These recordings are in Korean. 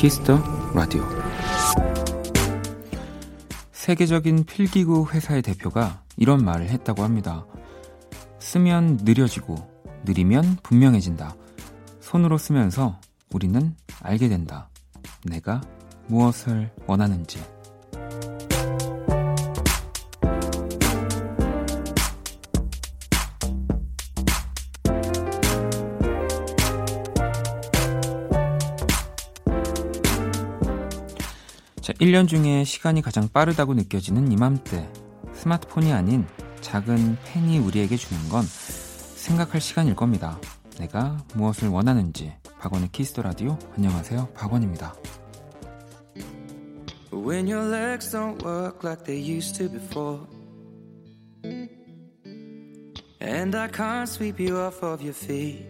Kiss the Radio 세계적인 필기구 회사의 대표가 이런 말을 했다고 합니다. 쓰면 느려지고 느리면 분명해진다. 손으로 쓰면서 우리는 알게 된다. 내가 무엇을 원하는지. 1년 중에 시간이 가장 빠르다고 느껴지는 이맘때. 스마트폰이 아닌 작은 펜이 우리에게 주는 건 생각할 시간일 겁니다. 내가 무엇을 원하는지. 박원의 Kiss the Radio. 안녕하세요. 박원입니다. When your legs don't work like they used to before. And I can't sweep you off of your feet.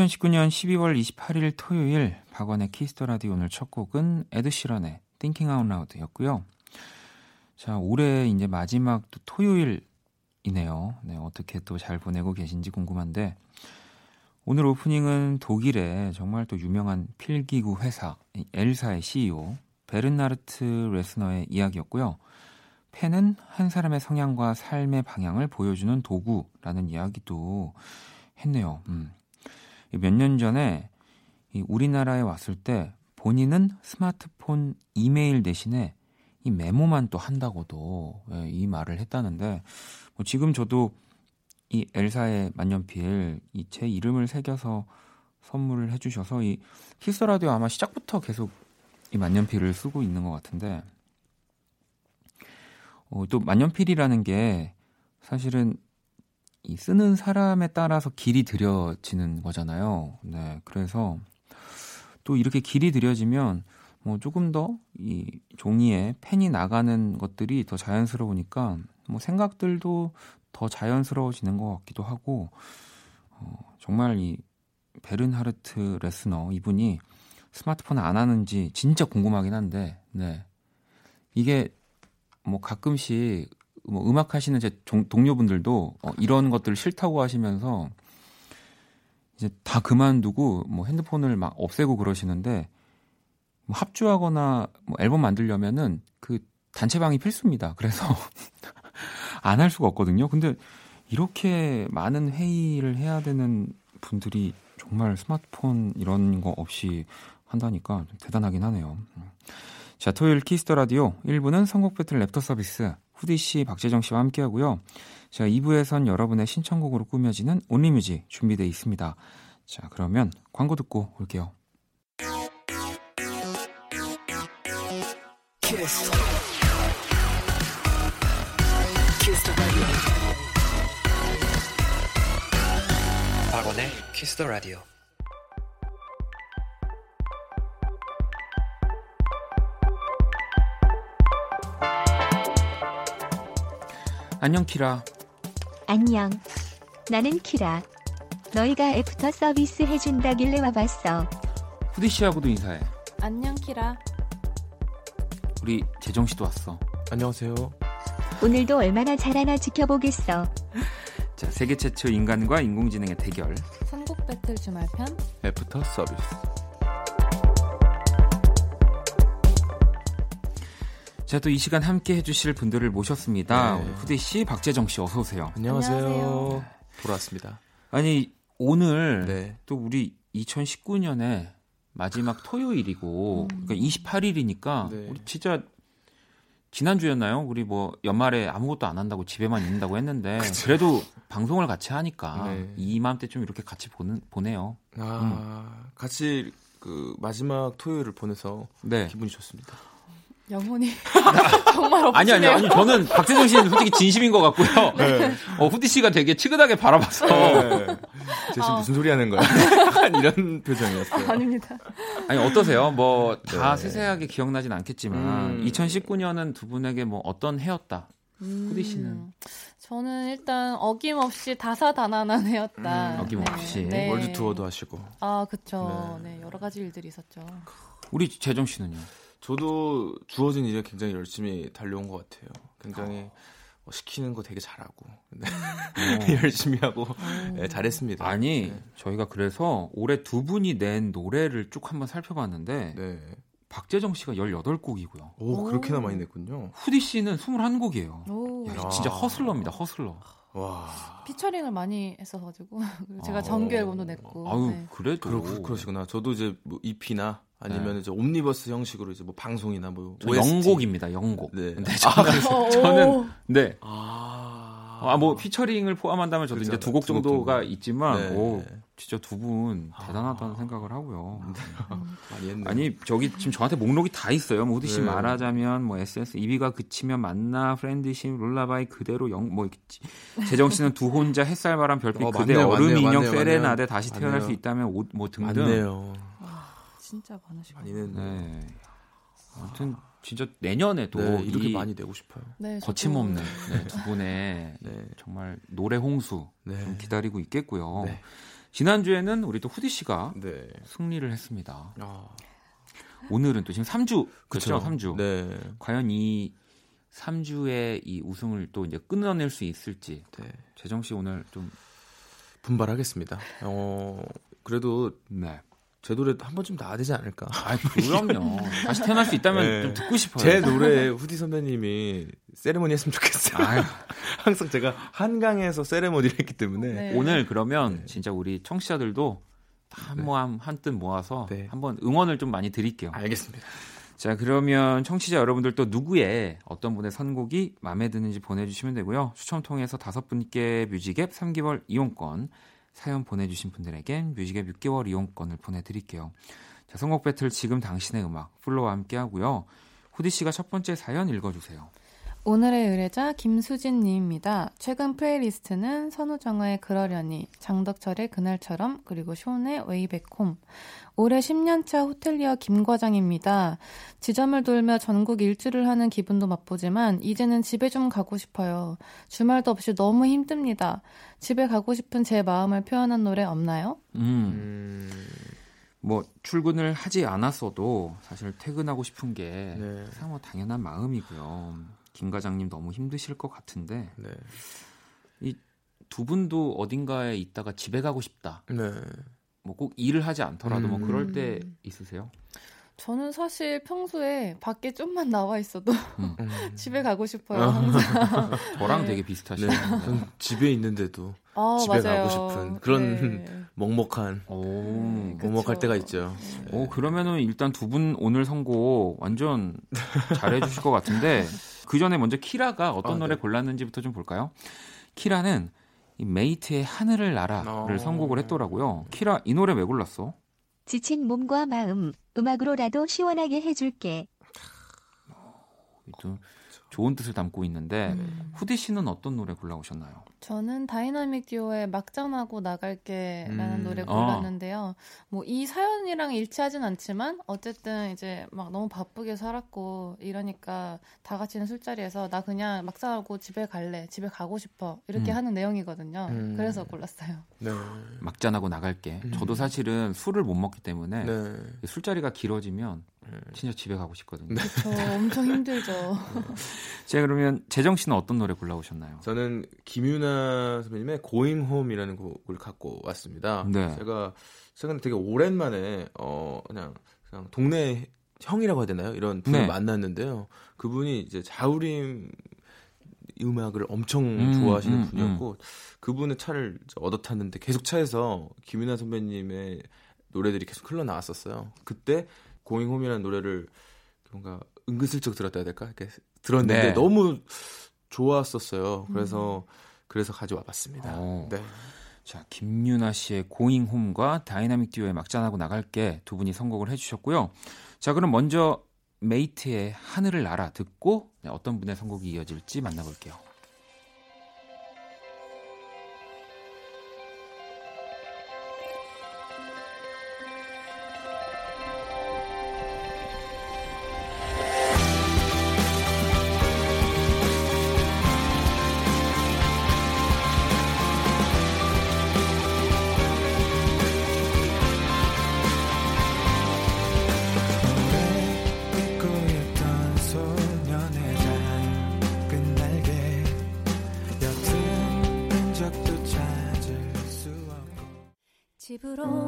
2019년 12월 28일 토요일 박원의 Kiss the Radio 오늘 첫 곡은 Ed Sheeran의 Thinking Out Loud였고요. 자, 올해 이제 마지막 또 토요일이네요. 네, 어떻게 또 잘 보내고 계신지 궁금한데 오늘 오프닝은 독일의 정말 또 유명한 필기구 회사 L사의 CEO 베르나르트 레스너의 이야기였고요. 펜은 한 사람의 성향과 삶의 방향을 보여주는 도구라는 이야기도 했네요. 음. 몇 년 전에 우리나라에 왔을 때 본인은 스마트폰 이메일 대신에 이 메모만 또 한다고도 예, 이 말을 했다는데 뭐 지금 저도 이 엘사의 만년필 이 제 이름을 새겨서 선물을 해주셔서 이 키스 라디오 아마 시작부터 계속 이 만년필을 쓰고 있는 것 같은데 어, 또 만년필이라는 게 사실은 이 쓰는 사람에 따라서 길이 들여지는 거잖아요. 네, 그래서 또 이렇게 길이 들여지면 뭐 조금 더 이 종이에 펜이 나가는 것들이 더 자연스러우니까 뭐 생각들도 더 자연스러워지는 것 같기도 하고 어, 정말 이 베른하르트 레스너 이분이 스마트폰 안 하는지 진짜 궁금하긴 한데 네 이게 뭐 가끔씩 뭐 음악 하시는 제 동료분들도 어, 이런 것들 싫다고 하시면서 이제 다 그만두고 뭐 핸드폰을 막 없애고 그러시는데 뭐 합주하거나 뭐 앨범 만들려면은 그 단체방이 필수입니다. 그래서 안 할 수가 없거든요. 근데 이렇게 많은 회의를 해야 되는 분들이 정말 스마트폰 이런 거 없이 한다니까 대단하긴 하네요. 자, 토요일 Kiss the Radio 1부는 선곡 배틀 랩터 서비스 후디 씨, 박재정 씨와 함께 하고요. 자, 2부에선 여러분의 신청곡으로 꾸며지는 Only Music 준비되어 있습니다. 자, 그러면 광고 듣고 올게요. Kiss. Kiss 박원의 Kiss the Radio. 안녕 키라. 안녕. 나는 키라. 너희가 애프터 서비스 해준다길래 와봤어. 후디 씨하고도 인사해. 안녕 키라. 우리 재정 씨도 왔어. 안녕하세요. 오늘도 얼마나 잘하나 지켜보겠어. 자, 세계 최초 인간과 인공지능의 대결. 선곡 배틀 주말편. 애프터 서비스. 자, 또 이 시간 함께 해주실 분들을 모셨습니다. 네. 후디 씨, 박재정 씨, 어서 오세요. 안녕하세요. 안녕하세요. 돌아왔습니다. 아니 오늘 네. 또 우리 2019년에 마지막 토요일이고 그러니까 28일이니까 네. 우리 진짜 지난주였나요? 우리 뭐 연말에 아무것도 안 한다고 집에만 있는다고 했는데 그래도 방송을 같이 하니까 네. 이맘때 좀 이렇게 같이 보는 보내요. 아, 같이 그 마지막 토요일을 보내서 네. 기분이 좋습니다. 영혼이 정말 없으네요. 아니 아니 아니 저는 박재정 씨는 솔직히 진심인 것 같고요. 네. 어, 후디 씨가 되게 치근하게 바라봐서 네. 제 아. 지금 무슨 소리 하는 거야? 약간 이런 표정이었어요. 아 닙니다. 아니 어떠세요? 뭐다 네. 세세하게 기억나진 않겠지만 음. 2019년은 두 분에게 뭐 어떤 해였다. 후디 씨는? 음, 저는 일단 어김없이 다사다난한 해였다. 음, 어김없이. 월드 투어도 하시고. 아, 그쵸. 네. 네. 여러 가지 일들이 있었죠. 우리 재정 씨는요? 저도 주어진 일에 굉장히 열심히 달려온 것 같아요. 굉장히 어, 시키는 거 되게 잘하고 네. 열심히 하고 네, 잘했습니다. 아니 네. 저희가 그래서 올해 두 분이 낸 노래를 쭉 한번 살펴봤는데 네. 박재정 씨가 18곡이고요. 오, 오. 그렇게나 많이 냈군요. 후디 씨는 21곡이에요. 오. 야. 진짜 hustler입니다. hustler. 와. featuring을 많이 했어가지고 제가 아. 정규 앨범도 냈고. 아유 네. 그래도 그러, 그러시구나. 저도 이제 뭐 EP나 아니면 네. 이제 옴니버스 형식으로 이제 뭐 방송이나 뭐 저 OST. 영곡입니다. 영곡. 네. 아, 어, 저는 오. 네. 아. 아, 뭐 피처링을 포함한다면 저도 이제 그렇죠. 두곡 두곡 정도가 정도. 있지만 네. 오, 진짜 두분 아. 대단하다는 생각을 하고요. 많이 했네. 아니 저기 지금 저한테 목록이 다 있어요. 뭐 후디 씨 네. 말하자면 뭐 SS 이비가 그치면 만나 프렌드십 롤라바이 그대로 영뭐 있지. 재정 씨는 두 혼자 햇살 바람 별빛 어, 그대 맞네요, 얼음 맞네요, 인형 맞네요, 세레나데 맞네요. 다시 태어날 맞네요. 수 있다면 옷 뭐 등등. 맞네요. 진짜 많으시고. 많이 냈네. 네. 아무튼 진짜 내년에도 네, 이렇게 이 많이 내고 싶어요. 네, 거침없는 네, 두 분의 네. 정말 노래 홍수 네. 좀 기다리고 있겠고요. 네. 지난 주에는 우리 또 후디 씨가 네. 승리를 했습니다. 아. 오늘은 또 지금 3주 그렇죠? 그쵸. 3주. 네. 과연 이 3주의 이 우승을 또 이제 끊어낼 수 있을지. 네. 재정 씨 오늘 좀 분발하겠습니다. 어, 그래도 네. 제 노래도 한 번쯤 나와야 되지 않을까. 아, 그럼요. 다시 태어날 수 있다면 네. 좀 듣고 싶어요. 제 노래에 후디 선배님이 세레모니 했으면 좋겠어요. 아유, 항상 제가 한강에서 세레모니를 했기 때문에 네. 오늘 그러면 네. 진짜 우리 청취자들도 한 모함 한뜻 모아서 네. 한번 응원을 좀 많이 드릴게요. 알겠습니다. 자, 그러면 청취자 여러분들 또 누구의 어떤 분의 선곡이 마음에 드는지 보내주시면 되고요. 추첨 통해서 다섯 분께 뮤직앱 3개월 이용권, 사연 보내주신 분들에겐 뮤직앱 6개월 이용권을 보내드릴게요. 자, 선곡 배틀 지금 당신의 음악, 플로와 함께 하고요. 후디 씨가 첫 번째 사연 읽어주세요. 오늘의 의뢰자 김수진님입니다. 최근 playlist는 선우정아의 그러려니, 장덕철의 그날처럼, 그리고 숀의 Way Back Home. 올해 10년차 호텔리어 김과장입니다. 지점을 돌며 전국 일주를 하는 기분도 맛보지만 이제는 집에 좀 가고 싶어요. 주말도 없이 너무 힘듭니다. 집에 가고 싶은 제 마음을 표현한 노래 없나요? 음, 음, 뭐 출근을 하지 않았어도 사실 퇴근하고 싶은 게 네. 사실 뭐 당연한 마음이고요. 김 과장님 너무 힘드실 것 같은데 네. 두 분도 어딘가에 있다가 집에 가고 싶다. 네. 뭐 꼭 일을 하지 않더라도 뭐 음. 그럴 때 있으세요? 저는 사실 평소에 밖에 좀만 나와 있어도 음. 음. 집에 가고 싶어요. 아. 항상. 저랑 네. 되게 네. 비슷하시네요. 전 집에 있는데도 아, 집에 맞아요. 가고 싶은 그런 네. 먹먹한 오, 음, 그쵸. 먹먹할 때가 있죠. 오 그러면은 일단 두 분 오늘 선곡 완전 잘해주실 것 같은데 그 전에 먼저 키라가 어떤 아, 노래 네. 골랐는지부터 좀 볼까요? 키라는 이 메이트의 하늘을 날아를 어. 선곡을 했더라고요. 키라 이 노래 왜 골랐어? 지친 몸과 마음, 음악으로라도 시원하게 해줄게. 또 좋은 뜻을 담고 있는데 음. 후디 씨는 어떤 노래 골라오셨나요? 저는 다이나믹 듀오의 막잔하고 나갈게라는 음. 노래 아. 골랐는데요. 뭐이 사연이랑 일치하진 않지만 어쨌든 이제 막 너무 바쁘게 살았고 이러니까 다 같이는 술자리에서 나 그냥 막잔하고 집에 갈래, 집에 가고 싶어 이렇게 음. 하는 내용이거든요. 음. 그래서 골랐어요. 네. 막잔하고 나갈게. 음. 저도 사실은 술을 못 먹기 때문에 네. 술자리가 길어지면 네. 진짜 집에 가고 싶거든요. 저 엄청 힘들죠. 자 그러면 재정 씨는 어떤 노래 골라오셨나요? 저는 김유나 선배님의 Going Home이라는 곡을 갖고 왔습니다. 네. 제가 최근에 되게 오랜만에 어 그냥 그냥 동네 형이라고 해야 되나요? 이런 분을 네. 만났는데요. 그분이 이제 자우림 음악을 엄청 음, 좋아하시는 음, 분이었고 그분의 차를 얻어 탔는데 계속 차에서 김윤아 선배님의 노래들이 계속 흘러 나왔었어요. 그때 Going Home이라는 노래를 뭔가 은근슬쩍 들었다 해야 될까? 이렇게 들었는데 네. 너무 좋았었어요. 그래서 그래서 가져와 봤습니다. 어. 네. 자, 김윤아 씨의 Going Home과 다이나믹 듀오의 막잔하고 나갈게 두 분이 선곡을 해 주셨고요. 자, 그럼 먼저 메이트의 하늘을 날아 듣고 네, 어떤 분의 선곡이 이어질지 만나볼게요. 집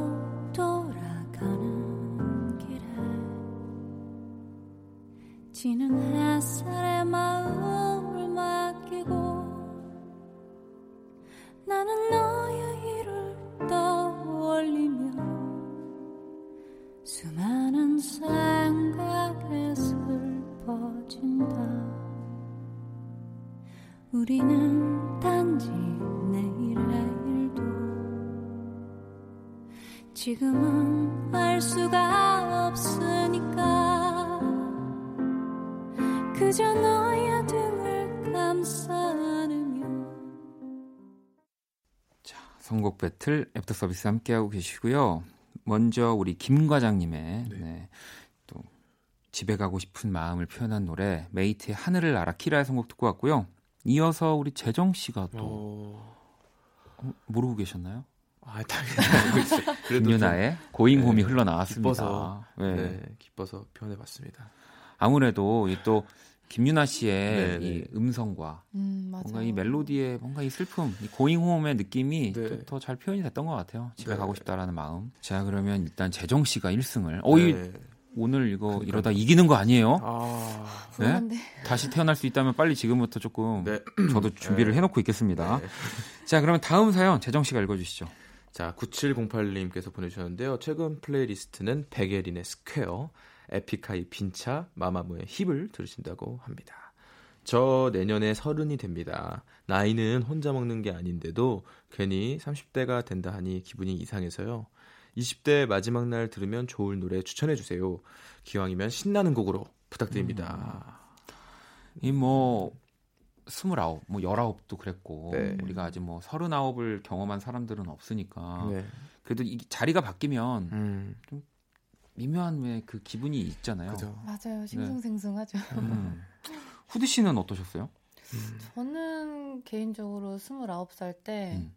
지금은 알 수가 없으니까 그저 너의 등을 감싸 자, 선곡 배틀 애프터 서비스 함께하고 계시고요. 먼저 우리 김 과장님의 네, 또 집에 가고 싶은 마음을 표현한 노래 메이트의 하늘을 날아 키라의 선곡 듣고 왔고요. 이어서 우리 재정 씨가 또 어... 어, 모르고 계셨나요? 아, 당연히 알고 있어요. 그래도 김유나의 고잉 홈이 네, 흘러나왔습니다. 기뻐서 네. 네, 기뻐서 표현해봤습니다. 아무래도 이또 김유나 씨의 네, 네. 이 음성과 음. 뭔가 이 멜로디의 뭔가 이 슬픔, 이 고잉 홈의 느낌이 네. 더잘 표현이 됐던 것 같아요. 집에 네. 가고 싶다라는 마음. 자, 그러면 일단 재정 씨가 1승을. 어, 이 네. 오늘 이거 그러니까요. 이러다 이기는 거 아니에요? 아, 불안한데. 다시 태어날 수 있다면 빨리 지금부터 조금 네. 저도 준비를 네. 해놓고 있겠습니다. 네. 자, 그러면 다음 사연 재정 씨가 읽어주시죠. 자, 9708님께서 보내주셨는데요. 최근 playlist는 백예린의 Square, 에픽하이 빈차, 마마무의 HIP을 들으신다고 합니다. 저 내년에 서른이 됩니다. 나이는 혼자 먹는 게 아닌데도 괜히 30대가 된다 하니 기분이 이상해서요. 20대 마지막 날 들으면 좋을 노래 추천해 주세요. 기왕이면 신나는 곡으로 부탁드립니다. 이뭐 스물아홉, 뭐 열아홉도 그랬고 네. 우리가 아직 뭐 서른아홉을 경험한 사람들은 없으니까 네. 그래도 이 자리가 바뀌면 음, 미묘한 왜 그 기분이 있잖아요. 그죠. 맞아요. 싱숭생숭하죠. 음. 후디 씨는 어떠셨어요? 음, 저는 개인적으로 29살 때 음.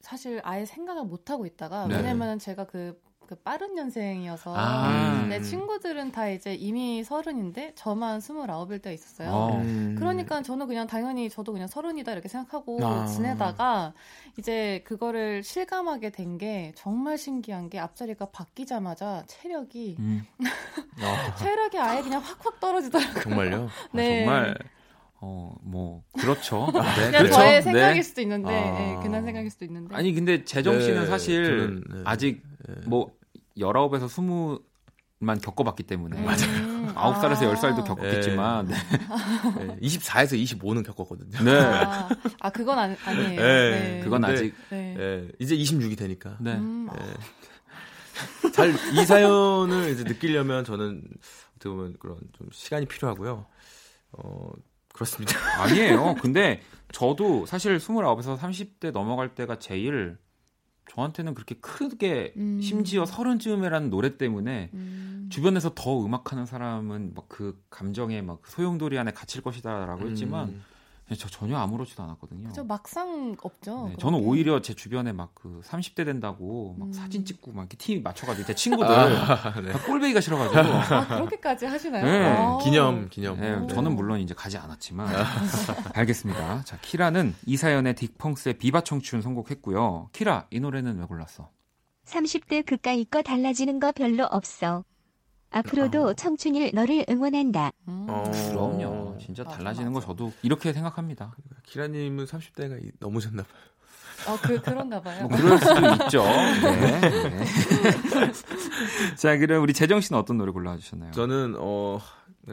사실 아예 생각을 못 하고 있다가 네. 왜냐면 제가 그, 그 빠른 년생이어서 아. 내 친구들은 다 이제 이미 서른인데 저만 29일 때 있었어요. 어. 음. 그러니까 저는 그냥 당연히 저도 그냥 서른이다 이렇게 생각하고 아. 지내다가 이제 그거를 실감하게 된 게 정말 신기한 게 앞자리가 바뀌자마자 체력이 음. 아, 체력이 아예 그냥 확확 떨어지더라고요. 정말요? 네. 아, 정말 어 뭐 그렇죠. 네, 그냥 그렇죠. 저의 네. 생각일 수도 있는데 아. 네, 그날 생각일 수도 있는데 아니 근데 재정 씨는 네, 사실 저는, 네. 아직 네. 뭐 열아홉에서 스무만 겪어봤기 때문에 음. 아홉 살에서 아. 열 살도 겪었겠지만 네. 네, 24에서 25는 겪었거든요. 네. 아, 아, 그건 아니, 아니에요. 네, 네. 그건 아직 네. 예, 이제 26이 되니까. 네. 음, 예. 잘, 이 사연을 이제 느끼려면 저는 어떻게 보면 그런 좀 시간이 필요하고요. 어, 그렇습니다. 아니에요. 근데 저도 사실 29에서 30대 넘어갈 때가 제일 저한테는 그렇게 크게 음. 심지어 서른쯤이라는 노래 때문에 음. 주변에서 더 음악하는 사람은 막 그 감정에 막 소용돌이 안에 갇힐 것이다라고 했지만 음, 저 전혀 아무렇지도 않았거든요. 저 막상 없죠. 네, 저는 게. 오히려 제 주변에 막 그 30대 된다고 막 음. 사진 찍고 막 이렇게 팀 맞춰가지고 제 친구들 아, 네. 다 꼴배기가 싫어가지고 아, 그렇게까지 하시나요? 네, 아. 기념, 기념. 네, 오. 저는 물론 이제 가지 않았지만 알겠습니다. 자 키라는 이 사연의 딕펑스의 비바 청춘 선곡했고요. 키라 이 노래는 왜 골랐어? 30대 그까이 거 달라지는 거 별로 없어. 앞으로도 어. 청춘일 너를 응원한다. 음. 어. 그럼요. 진짜 맞아, 달라지는 맞아. 거 저도 이렇게 생각합니다. 키라님은 30대가 넘으셨나 봐요. 어, 그, 그런가 봐요. 뭐 그럴 수도 있죠. 네. 네. 자 그럼 우리 재정 씨는 어떤 노래 골라주셨나요? 저는 어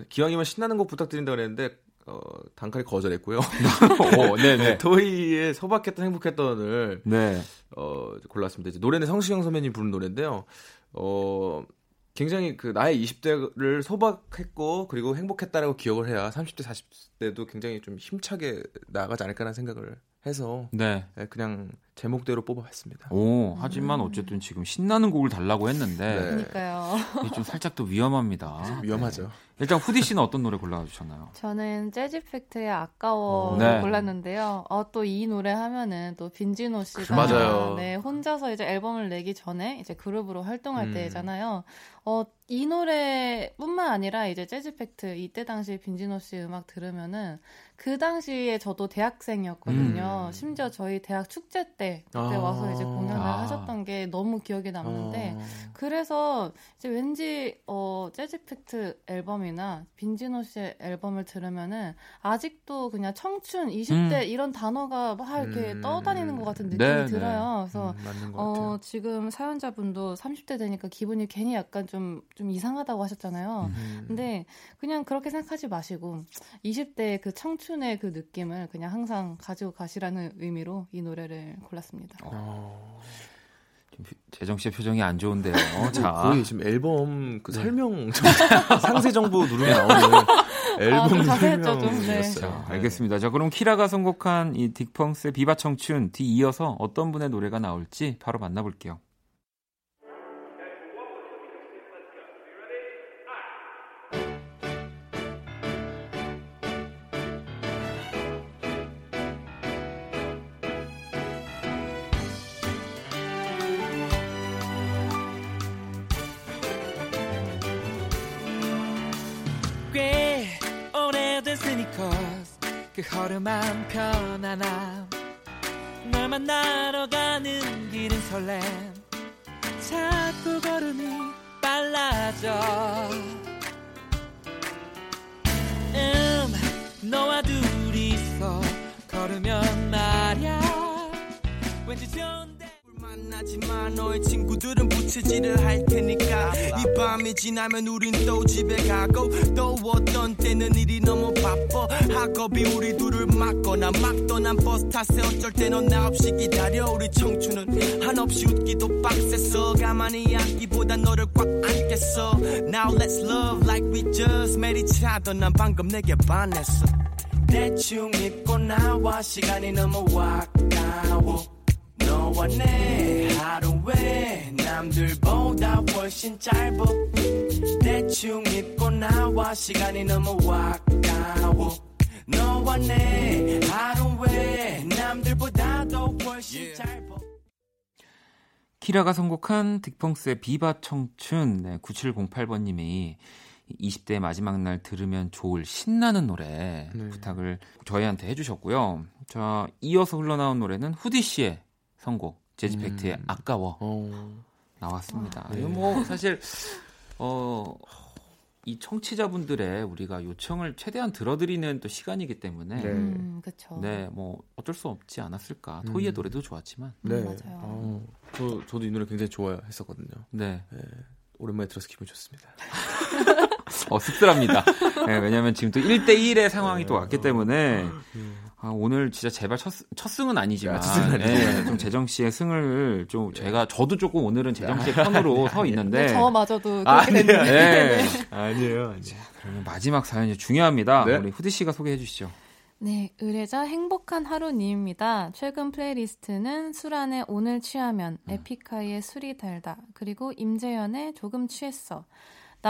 기왕이면 신나는 곡 부탁드린다 그랬는데 어, 단칼에 거절했고요. 오, 네네. 토이의 소박했던 행복했던을 네. 어, 골랐습니다. 이제 노래는 성시경 선배님 부른 노래인데요. 어, 굉장히 그 나의 20대를 소박했고 그리고 행복했다라고 기억을 해야 30대 40대도 굉장히 좀 힘차게 나아가지 않을까라는 생각을 해서 네. 예, 그냥 제목대로 뽑아봤습니다. 오, 하지만 어쨌든 지금 신나는 곡을 달라고 했는데 네. 그러니까요. 좀 살짝 또 위험합니다. 위험하죠. 일단 후디 씨는 어떤 노래 골라주셨나요? 저는 재즈 팩트의 아까워 네. 골랐는데요. 어, 또 이 노래 하면은 또 빈지노 씨가 맞아요. 네, 혼자서 이제 앨범을 내기 전에 이제 그룹으로 활동할 음. 때잖아요. 어, 이 노래뿐만 아니라 이제 재지팩트 이때 당시 빈지노 씨 음악 들으면은 그 당시에 저도 대학생이었거든요. 음. 심지어 저희 대학 축제 때 그때 아. 와서 이제 공연을 아. 하셨던 게 너무 기억에 남는데 어, 그래서 이제 왠지 어 재지팩트 앨범이나 빈지노 씨의 앨범을 들으면은 아직도 그냥 청춘 20대 이런 단어가 막 이렇게 음. 떠다니는 것 같은 느낌이 네, 네. 들어요. 그래서 음, 것 어. 지금 사연자분도 30대 되니까 기분이 괜히 약간 좀좀 이상하다고 하셨잖아요. 음. 근데 그냥 그렇게 생각하지 마시고 20대의 그 청춘 의 그 느낌을 그냥 항상 가지고 가시라는 의미로 이 노래를 골랐습니다. 어, 좀 재정 씨의 표정이 안 좋은데요. 자, 거의 지금 앨범 그 네. 설명 상세 정보 누르면 나오는 앨범 좀 자세했죠, 좀. 네. 설명이었어요. 자, 알겠습니다. 자, 그럼 키라가 선곡한 이 딕펑스의 비바 청춘 뒤 이어서 어떤 분의 노래가 나올지 바로 만나볼게요. 그 허름한 편안함 널 만나러 가는 길은 설렘. 자꾸 걸음이 빨라져. 음 너와 둘이서 걸으면 말야 만나지만 너의 친구들은 부채질을 할 테니까. 이 밤이 지나면 우린 또 집에 가고 또 어떤 때는 일이 너무 바빠. 학업이 우리 둘을 막거나 막 떠난 버스 탓에 어쩔 때는 나 없이 기다려. 우리 청춘은 한없이 웃기도 빡셌어 가만히 앉기보단 너를 꽉 안겠어. Now let's love like we just met each other 난 방금 내게 반했어. 대충 입고 나와 시간이 너무 아까워 너와 내 하루에 남들보다 훨씬 짧아. 대충 입고 나와 시간이 너무 아까워. 너와 내 하루에 남들보다 더 훨씬 짧아. 키라가 선곡한 딕펑스의 비바 청춘 네, 9708번님이 20대 마지막 날 들으면 좋을 신나는 노래 네. 부탁을 저희한테 해주셨고요. 자 이어서 흘러나온 노래는 후디 씨의 선곡 재즈팩트의 음. 아까워 어, 나왔습니다. 네. 이거 뭐 사실 어. 이 청취자분들의 우리가 요청을 최대한 들어드리는 또 시간이기 때문에 네. 음, 그쵸. 네, 뭐 어쩔 수 없지 않았을까. 음. 토이의 노래도 좋았지만, 네. 음, 맞아요. 어, 저 저도 이 노래 굉장히 좋아했었거든요. 네, 오랜만에 들어서 기분 좋습니다. 어 씁쓸합니다. 네, 왜냐하면 지금 또 1대 1의 상황이 또 왔기 때문에 아, 오늘 진짜 제발 첫, 첫 승은 아니지만, 아, 첫 승은 아니죠. 네, 좀 재정 씨의 승을 좀 제가 저도 조금 오늘은 재정 씨의 편으로 서 있는데, 근데 저마저도 아, 그렇게 됐는데. 네, 아니에요, 아니에요. 그러면 마지막 사연이 중요합니다. 네. 우리 후디 씨가 소개해 주시죠. 네, 의뢰자 행복한 하루님입니다. 최근 playlist는 수란의 오늘 취하면, 에픽하이의 술이 달다, 그리고 임재현의 조금 취했어.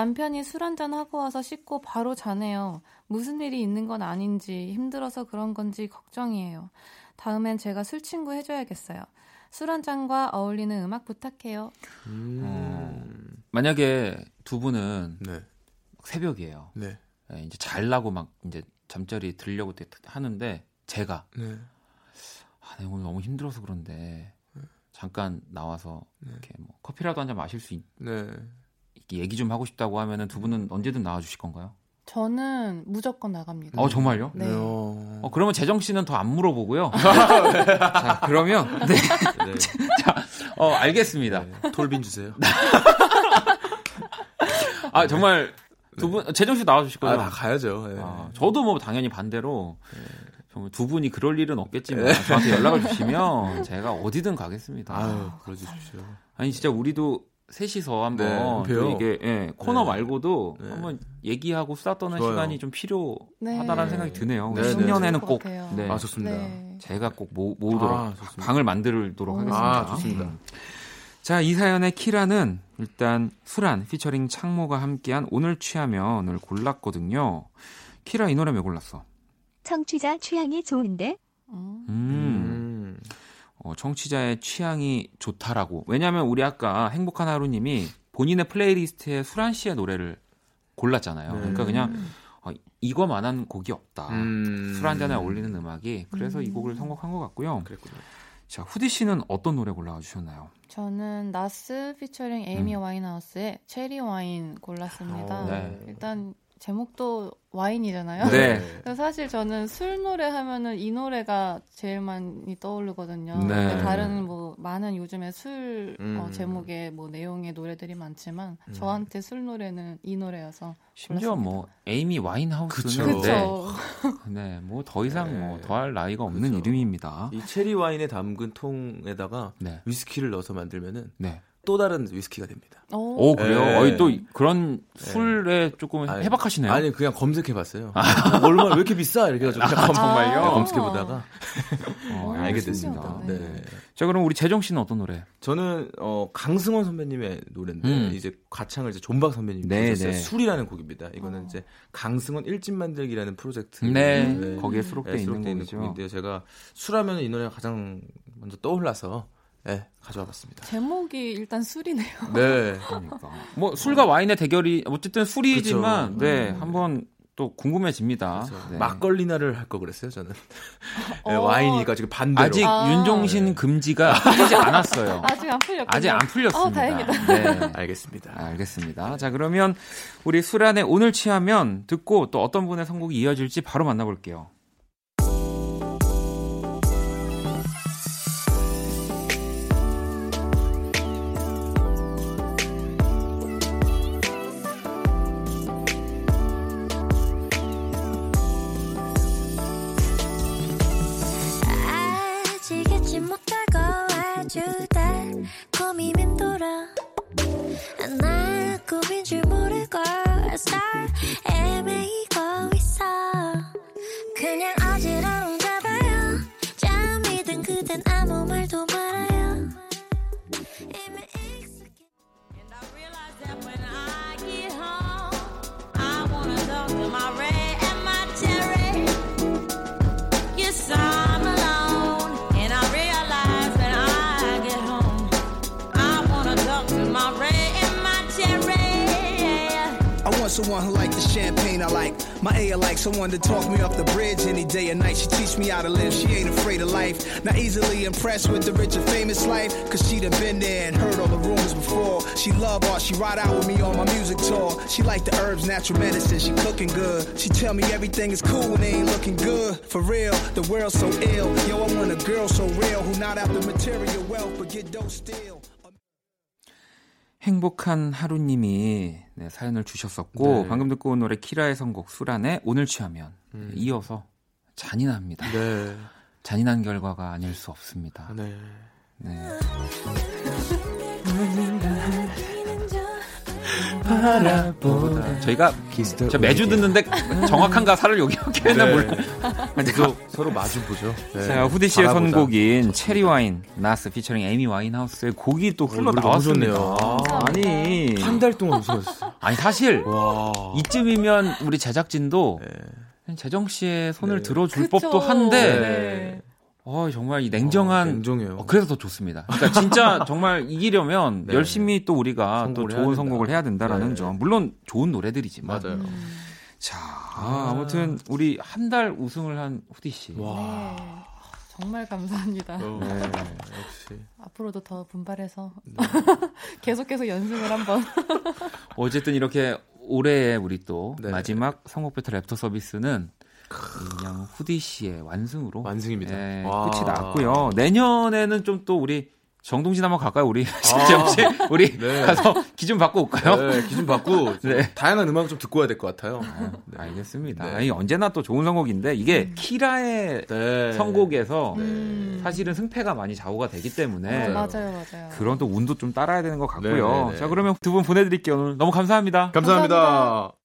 남편이 술 한잔 하고 와서 씻고 바로 자네요. 무슨 일이 있는 건 아닌지 힘들어서 그런 건지 걱정이에요. 다음엔 제가 술 친구 해줘야겠어요. 술 한 잔과 어울리는 음악 부탁해요. 음, 만약에 두 분은 네, 새벽이에요. 네, 네, 이제 잘라고 막 이제 잠자리 들려고 때- 하는데 제가 네. 아, 내 오늘 너무 힘들어서 그런데 잠깐 나와서 이렇게 뭐 커피라도 한 잔 마실 수 있, 네. 얘기 좀 하고 싶다고 하면은 두 분은 언제든 나와 주실 건가요? 저는 무조건 나갑니다. 어 정말요? 네. 어, 어 그러면 재정 씨는 더 안 물어보고요. 자 그러면 네. 네. 자, 어 알겠습니다. 네. 톨빈 주세요. 아 정말 두 분, 재정 씨 나와 주실 거죠? 아, 나 가야죠. 예. 아, 저도 뭐 당연히 반대로 정말 두 분이 그럴 일은 없겠지만 저한테 연락을 주시면 제가 어디든 가겠습니다. 아유, 그러 주십시오. 아니 진짜 우리도 셋이서 한번 네, 봬요. 또 이게 예, 코너 네. 말고도 네. 한번 얘기하고 수다 떠는 좋아요. 시간이 좀 필요하다라는 네. 생각이 드네요. 네, 우리 네. 신년에는 좋을 꼭것 같아요. 네, 아, 좋습니다. 네. 제가 꼭 모, 모으도록 아, 좋습니다. 방을 만들도록 오. 하겠습니다. 아, 좋습니다. 음. 자, 이 사연의 키라는 일단 수란 피처링 창모가 함께한 오늘 취하면을 골랐거든요. 키라 이 노래 왜 골랐어? 청취자 취향이 좋은데 음. 음. 음. 어, 청취자의 취향이 좋다라고. 왜냐하면 우리 아까 행복한 하루님이 본인의 playlist에 수란 씨의 노래를 골랐잖아요. 네. 그러니까 그냥 어, 이거만한 곡이 없다. 음. 술 한 잔에 어울리는 음악이 그래서 이 음. 곡을 선곡한 것 같고요. 그랬군요. 자 후디 씨는 어떤 노래 골라와 주셨나요? 저는 나스 피처링 에이미 음. 와인하우스의 체리 와인 골랐습니다. 어, 네. 일단 제목도 와인이잖아요. 네. 사실 저는 술 노래 하면은 이 노래가 제일 많이 떠오르거든요. 네. 다른 뭐 많은 요즘에 술 음. 어, 제목의 뭐 내용의 노래들이 많지만 음. 저한테 술 노래는 이 노래여서 심지어 골랐습니다. 뭐 에이미 와인하우스는 그쵸. 네, 그쵸. 네, 뭐 더 이상 네. 뭐 더할 나위가 없는 그쵸. 이름입니다. 이 체리 와인에 담근 통에다가 네, 위스키를 넣어서 만들면은 네. 또 다른 위스키가 됩니다. 오, 오 그래요? 네. 어이 또 그런 술에 조금 아니, 해박하시네요. 아니 그냥 검색해봤어요. 얼마 왜 이렇게 비싸? 이렇게 해가지고 그냥 검, 정말요? 네, 검색해보다가 어, 오, 알게. 됐습니다. 신기하다. 네. 자 그럼 우리 재정 씨는 어떤 노래? 저는 어, 강승원 선배님의 노래인데 음. 이제 가창을 이제 존박 선배님이 네. 네. 술이라는 곡입니다. 이거는 어. 이제 강승원 일집 만들기라는 프로젝트 네, 거기에 수록돼 네, 있는 수록돼 있는 곡이죠. 곡인데요. 제가 술하면 이 노래가 가장 먼저 떠올라서 네, 가져와 봤습니다. 제목이 일단 술이네요. 네. 그러니까 뭐 술과 와인의 대결이 어쨌든 술이지만 그쵸. 네 음. 한번 또 궁금해집니다. 네. 막걸리나를 할 거 그랬어요 저는. 네, 어. 와인이니까 지금 반대로. 아직 아. 윤종신 금지가 풀리지 않았어요. 아직 안 풀렸군요. 아직 안 풀렸습니다. 어, 다행이다. 네. 알겠습니다. 알겠습니다. 자, 그러면 우리 수란의 오늘 취하면 듣고 또 어떤 분의 선곡이 이어질지 바로 만나볼게요. Someone to talk me off the bridge any day or night. She teach me how to live. She ain't afraid of life. Not easily impressed with the rich and famous life. Cause she done been there and heard all the rumors before. She love art. She ride out with me on my music tour. She like the herbs, natural medicine. She cooking good. She tell me everything is cool when they ain't looking good. For real, the world's so ill. Yo, I want a girl so real who not after material wealth but get dope still. 행복한 하루님이 네, 사연을 주셨었고 네. 방금 듣고 온 노래 키라의 선곡 수란의 오늘 취하면 음. 이어서 잔인합니다. 네. 잔인한 결과가 아닐 수 없습니다. 네. 네. 저희가 저 매주 듣는데 정확한 가사를 여기 이렇게는 네. 몰라. 계속 서로 마주 보죠. 네. 자, 후디 씨의 바라보자. 선곡인 Cherry Wine, 나스 피처링 에이미 와인하우스의 곡이 또 흘러 너무 나왔습니다. 좋네요. 아니, 한 달 동안 웃었어요. 아니 사실 와. 이쯤이면 우리 제작진도 네. 재정 씨의 손을 네. 들어줄 그쵸. 법도 한데, 네. 어, 정말 이 냉정한. 어, 냉정해요. 어, 그래서 더 좋습니다. 그러니까 진짜 정말 이기려면 네. 열심히 또 우리가 또 해야 좋은 된다. 선곡을 해야 된다라는 네. 점. 물론 좋은 노래들이지만. 맞아요. 음, 자, 아, 아무튼 우리 한 달 우승을 한 후디 씨. 와. 네. 정말 감사합니다. 어, 네. 역시. 앞으로도 더 분발해서 계속해서 연습을 한번. 어쨌든 이렇게 올해의 우리 또 네. 마지막 성곡 배틀 랩터 서비스는 후디 씨의 완승으로 완승입니다. 예, 와. 끝이 났고요. 내년에는 좀 또 우리 정동진 한번 갈까요? 우리 진짜 씨 우리 네. 가서 기좀 받고 올까요? 네, 기준 받고 좀 네. 다양한 음악 좀 듣고 와야 될 것 같아요. 네. 알겠습니다. 네. 아니, 언제나 또 좋은 선곡인데 이게 키라의 네. 선곡에서 음. 사실은 승패가 많이 좌우가 되기 때문에 맞아요, 맞아요. 그런 또 운도 좀 따라야 되는 것 같고요. 네, 네, 네. 자 그러면 두 분 보내드릴게요. 오늘 너무 감사합니다. 감사합니다. 반복될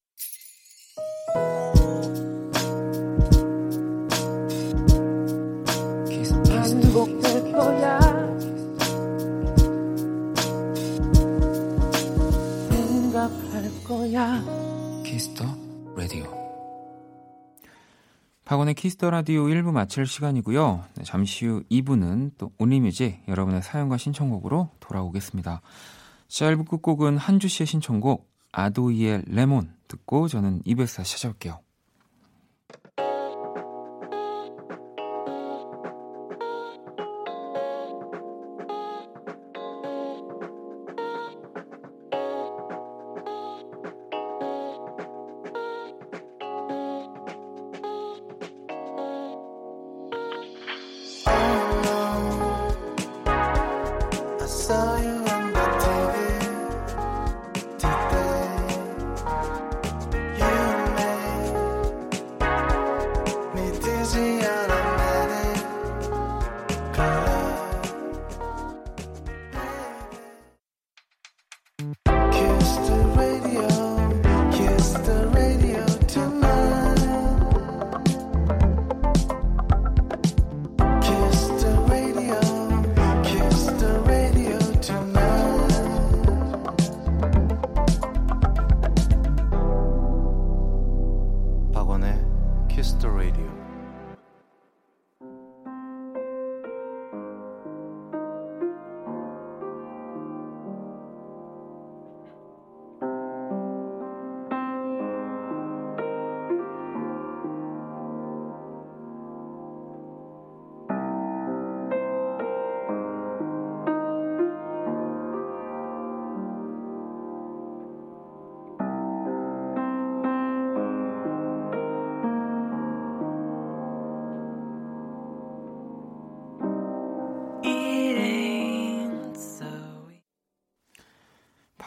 박원의 Kiss the Radio 1부 마칠 시간이고요. 네, 잠시 후 2부는 또 Only Music 여러분의 사연과 신청곡으로 돌아오겠습니다. 자, 1부 끝곡은 한주 씨의 신청곡 아도이의 Lemon 듣고 저는 2부에서 다시 찾아올게요.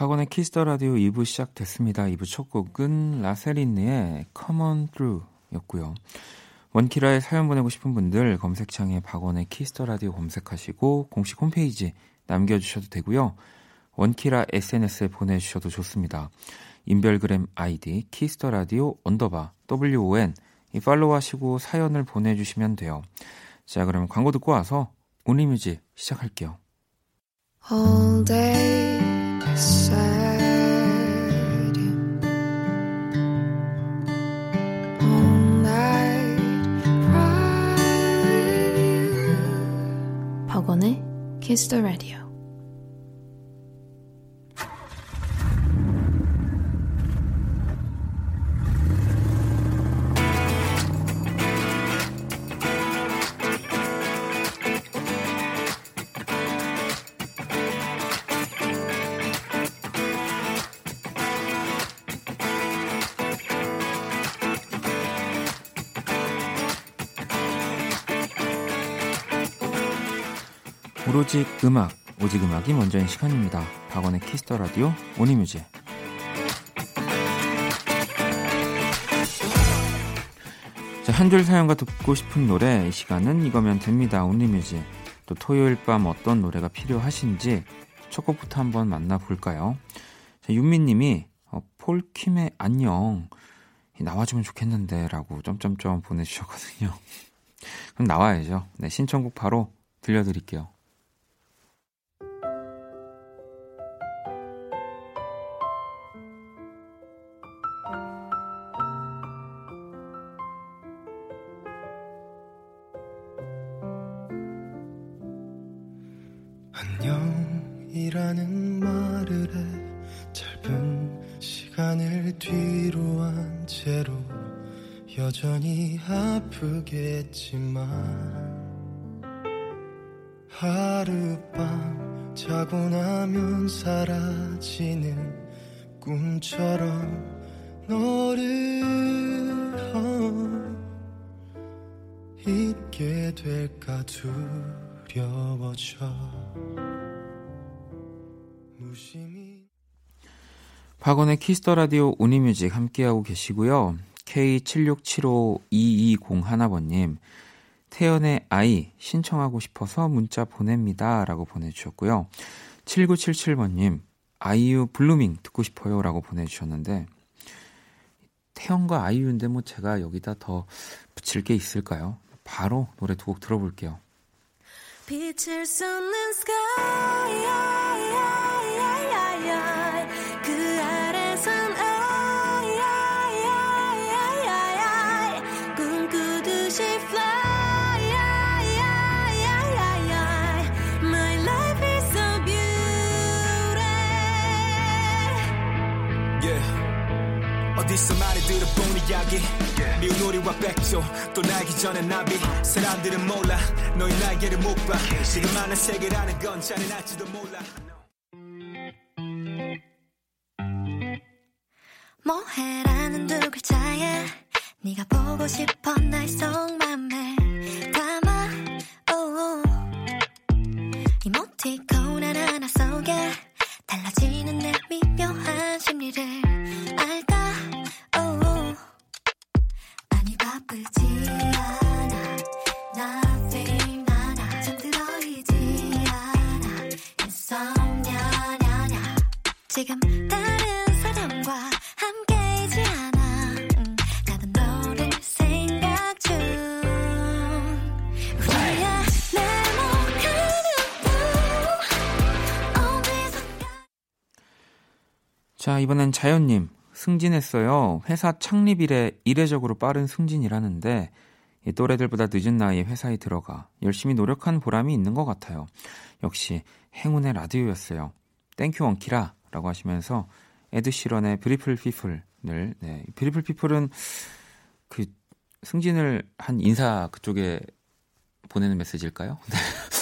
박원의 Kiss the Radio 2부 시작됐습니다. 2부 첫 곡은 라쎄 린드의 Come On Through 였고요. 원키라에 사연 보내고 싶은 분들 검색창에 박원의 Kiss the Radio 검색하시고 공식 홈페이지 남겨주셔도 되고요. 원키라 SNS에 보내주셔도 좋습니다. 인별그램 아이디 Kiss the Radio underbar WON 이 팔로우하시고 사연을 보내주시면 돼요. 자 그럼 광고 듣고 와서 온리뮤직 시작할게요. All day 박원의 Kiss the Radio. 오로지 음악, 오직 음악이 먼저인 시간입니다. 박원의 Kiss the 라디오 Only Music. 자, 한 줄 사연과 듣고 싶은 노래 이 시간은 이거면 됩니다. Only Music. 또 토요일 밤 어떤 노래가 필요하신지 첫 곡부터 한번 만나볼까요? 자, 윤미님이 어, 폴킴의 안녕 나와주면 좋겠는데라고 점점점 보내주셨거든요. 그럼 나와야죠. 네, 신청곡 바로 들려드릴게요. 잊게 될까 두려워 가벼워져 무심히 박원의 Kiss the 라디오 Only Music 함께하고 계시고요. K76752201번님, 태연의 I 신청하고 싶어서 문자 보냅니다. 라고 보내주셨고요. 7977번님, 아이유 Blueming 듣고 싶어요. 라고 보내주셨는데, 태연과 아이유인데 뭐 제가 여기다 더 붙일 게 있을까요? 바로 노래 두 곡 들어볼게요. 빛을 쏟는 sky 어디서 많이 들어본 이야기 미운 우리와 백조 또 날기 전에 나비. 사람들은 몰라. 너의 날개를 못봐. 지금 많은 세계라는 건 잔인할지도 몰라. 뭐해라는 두 글자에 네가 보고 싶어 날 속맘에 담아. Oh. 이모티콘 자연님. 승진했어요. 회사 창립 이래 이례적으로 빠른 승진이라는데, 이 또래들보다 늦은 나이에 회사에 들어가 열심히 노력한 보람이 있는 것 같아요. 역시 행운의 라디오였어요. Thank you 원키라 라고 하시면서 에드 시런의 Beautiful People을, 네. Beautiful People은 그 승진을 한 인사 그쪽에 보내는 메시지일까요?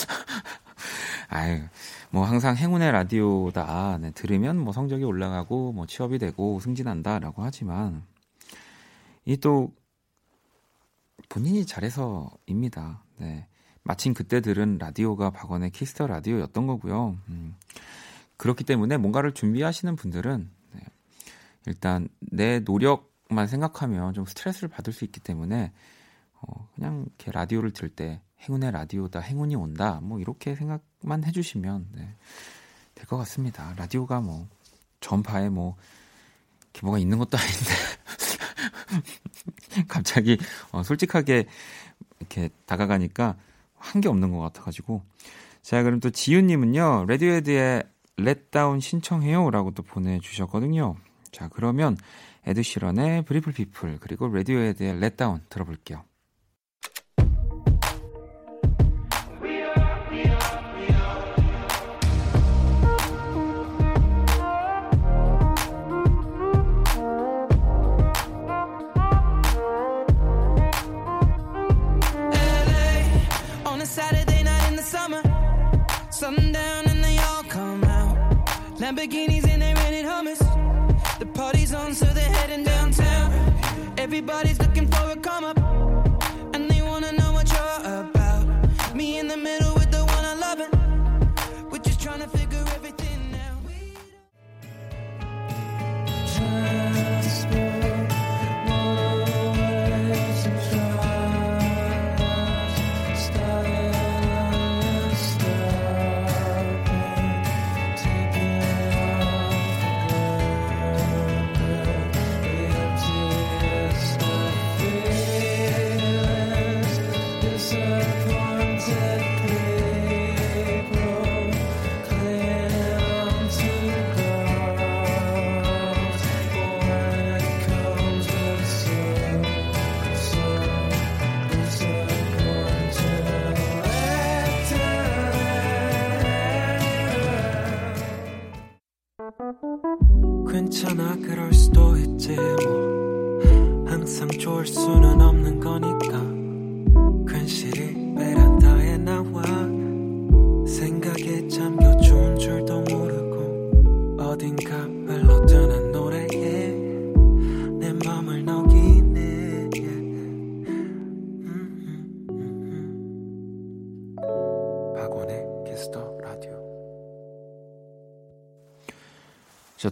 네. 아유, 뭐 항상 행운의 라디오다. 네, 들으면 뭐 성적이 올라가고 뭐 취업이 되고 승진한다라고 하지만 이 또 본인이 잘해서입니다. 네. 마침 그때 들은 라디오가 박원의 Kiss the 라디오였던 거고요. 음, 그렇기 때문에 뭔가를 준비하시는 분들은 네, 일단 내 노력만 생각하면 좀 스트레스를 받을 수 있기 때문에 어, 그냥 이렇게 라디오를 들을 때 행운의 라디오다, 행운이 온다, 뭐 이렇게 생각만 해주시면 네, 될 것 같습니다. 라디오가 뭐 전파에 뭐 뭐가 있는 것도 아닌데 갑자기 어, 솔직하게 이렇게 다가가니까 한 게 없는 것 같아가지고 자 그럼 또 지윤님은요 라디오헤드의 Let Down 신청해요라고 또 보내주셨거든요. 자 그러면 에드시런의 브리플 피플 그리고 레디오헤드의 렛다운 들어볼게요. Lamborghinis and they rented hummus. The party's on, so they're heading downtown. Everybody's looking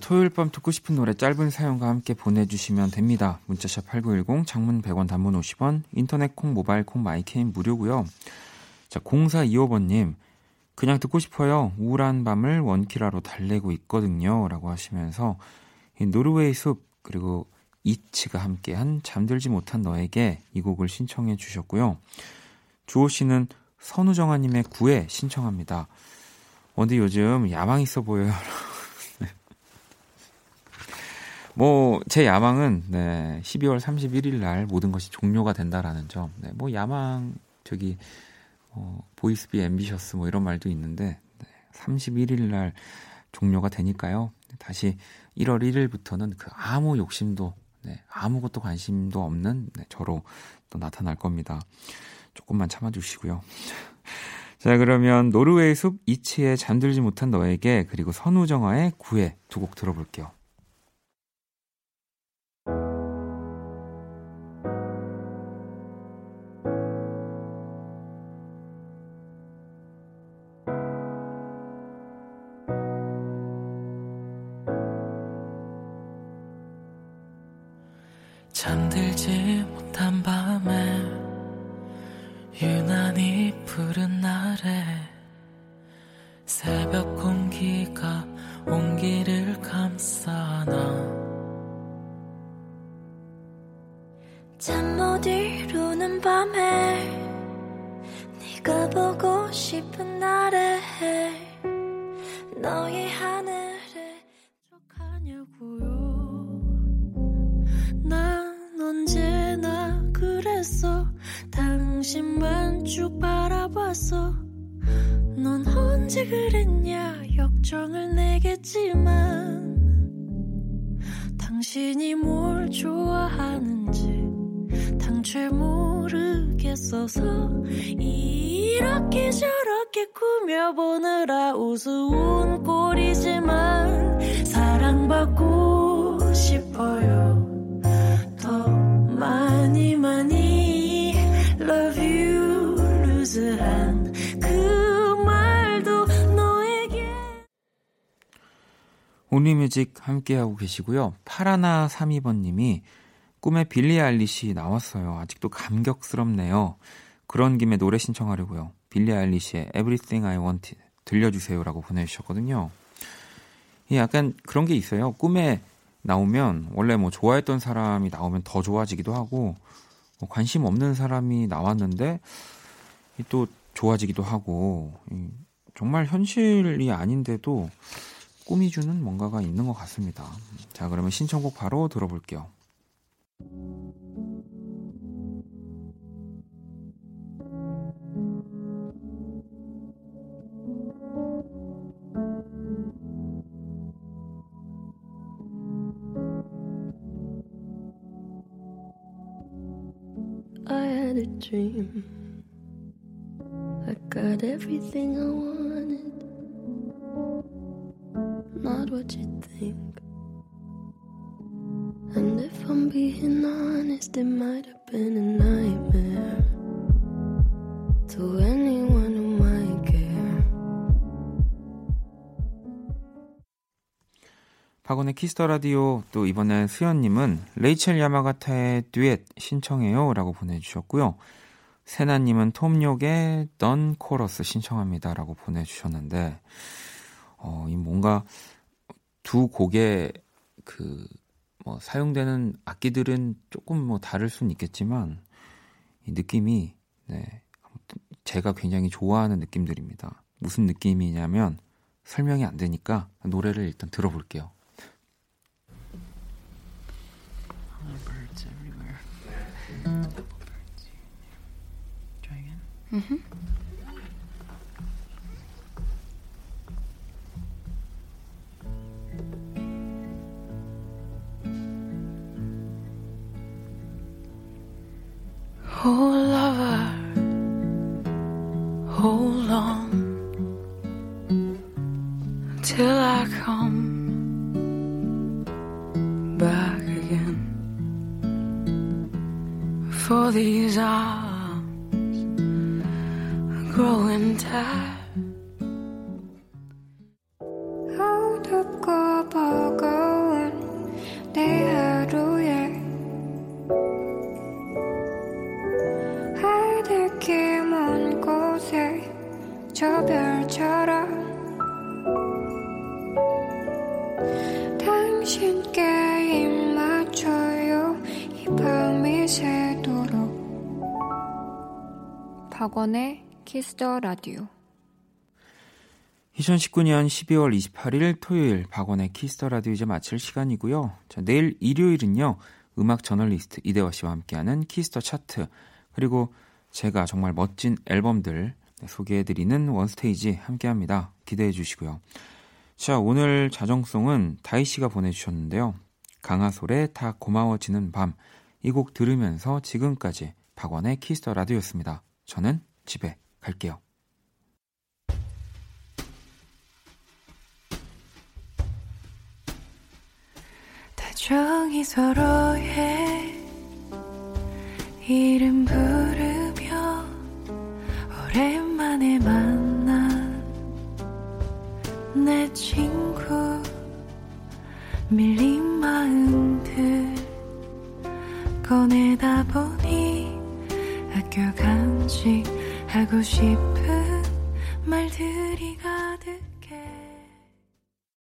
토요일 밤 듣고 싶은 노래 짧은 사연과 함께 보내주시면 됩니다. 문자 샵 8910, 장문 100원, 단문 50원, 인터넷 콩, 모바일 콩, My K는 무료고요. 자, 0425번님, 그냥 듣고 싶어요. 우울한 밤을 원키라로 달래고 있거든요. 라고 하시면서 이 노르웨이 숲 그리고 이치가 함께한 잠들지 못한 너에게 이 곡을 신청해 주셨고요. 주호 씨는 선우정아님의 구애 신청합니다. 어, 근데 요즘 야망 있어 보여요. 뭐, 제 야망은, 네, 12월 31일 날 모든 것이 종료가 된다라는 점. 네, 뭐, 야망, 저기, 어, 보이스비 앰비셔스 뭐 이런 말도 있는데, 네, 31일 날 종료가 되니까요. 다시 1월 1일부터는 그 아무 욕심도, 네, 아무것도 관심도 없는 네, 저로 또 나타날 겁니다. 조금만 참아주시고요. 자, 그러면 노르웨이 숲 이치의 잠들지 못한 너에게 그리고 선우정아의 구애 두 곡 들어볼게요. 잠들지 못한 밤에 유난히 푸른 날에 새벽 공기가 온기를 감싸나 잠 못 이루는 밤에 네가 보고 싶은 날에 너의 그랬어. 당신만 쭉 바라봤어 넌 언제 그랬냐. 역정을 내겠지만 당신이 뭘 좋아하는지 당최 모르겠어서 이렇게 저렇게 꾸며보느라 우스운 꼴이지만 사랑받고 싶어요. 더 많이 많이 온리뮤직 함께하고 계시고요. 파라나 32번님이 꿈에 빌리 아일리시 나왔어요. 아직도 감격스럽네요. 그런 김에 노래 신청하려고요. 빌리 아일리시의 Everything I Wanted 들려주세요라고 보내주셨거든요. 이 약간 그런 게 있어요. 꿈에 나오면 원래 뭐 좋아했던 사람이 나오면 더 좋아지기도 하고 뭐 관심 없는 사람이 나왔는데 이또 좋아지기도 하고 이 정말 현실이 아닌데도 꿈이 주는 뭔가가 있는 것 같습니다. 자 그러면 신청곡 바로 들어볼게요. I had a dream. I got everything I wanted. Not what you think. And if I'm being honest, it might have been a nightmare. To anyone who might care. 박원의 키스터 라디오 또 이번엔 수연님은 레이첼 야마가타의 듀엣 신청해요라고 보내주셨고요. 세나님은 톰욕의 던 코러스 신청합니다라고 보내주셨는데 어, 이 뭔가 두 곡의 그 뭐 사용되는 악기들은 조금 뭐 다를 수는 있겠지만 이 느낌이 네 제가 굉장히 좋아하는 느낌들입니다. 무슨 느낌이냐면 설명이 안 되니까 노래를 일단 들어볼게요. Oh, lover, hold on till I come back again. For these arms are growing tired. 박원의 Kiss the 라디오 2019년 12월 28일 토요일 박원의 Kiss the 라디오 이제 마칠 시간이고요. 자, 내일 일요일은요. 음악 저널리스트 이대화 씨와 함께하는 Kiss the 차트 그리고 제가 정말 멋진 앨범들 소개해드리는 One Stage 함께합니다. 기대해 주시고요. 자, 오늘 자정송은 다희 씨가 보내주셨는데요. 강아솔의 다 고마워지는 밤 이 곡 들으면서 지금까지 박원의 Kiss the 라디오였습니다. 저는 집에 갈게요. 다정히 서로의 이름 부르며 오랜만에 만난 내 친구 밀린 마음들 꺼내다 보니 학교 간직 하고 싶은 말들이 가득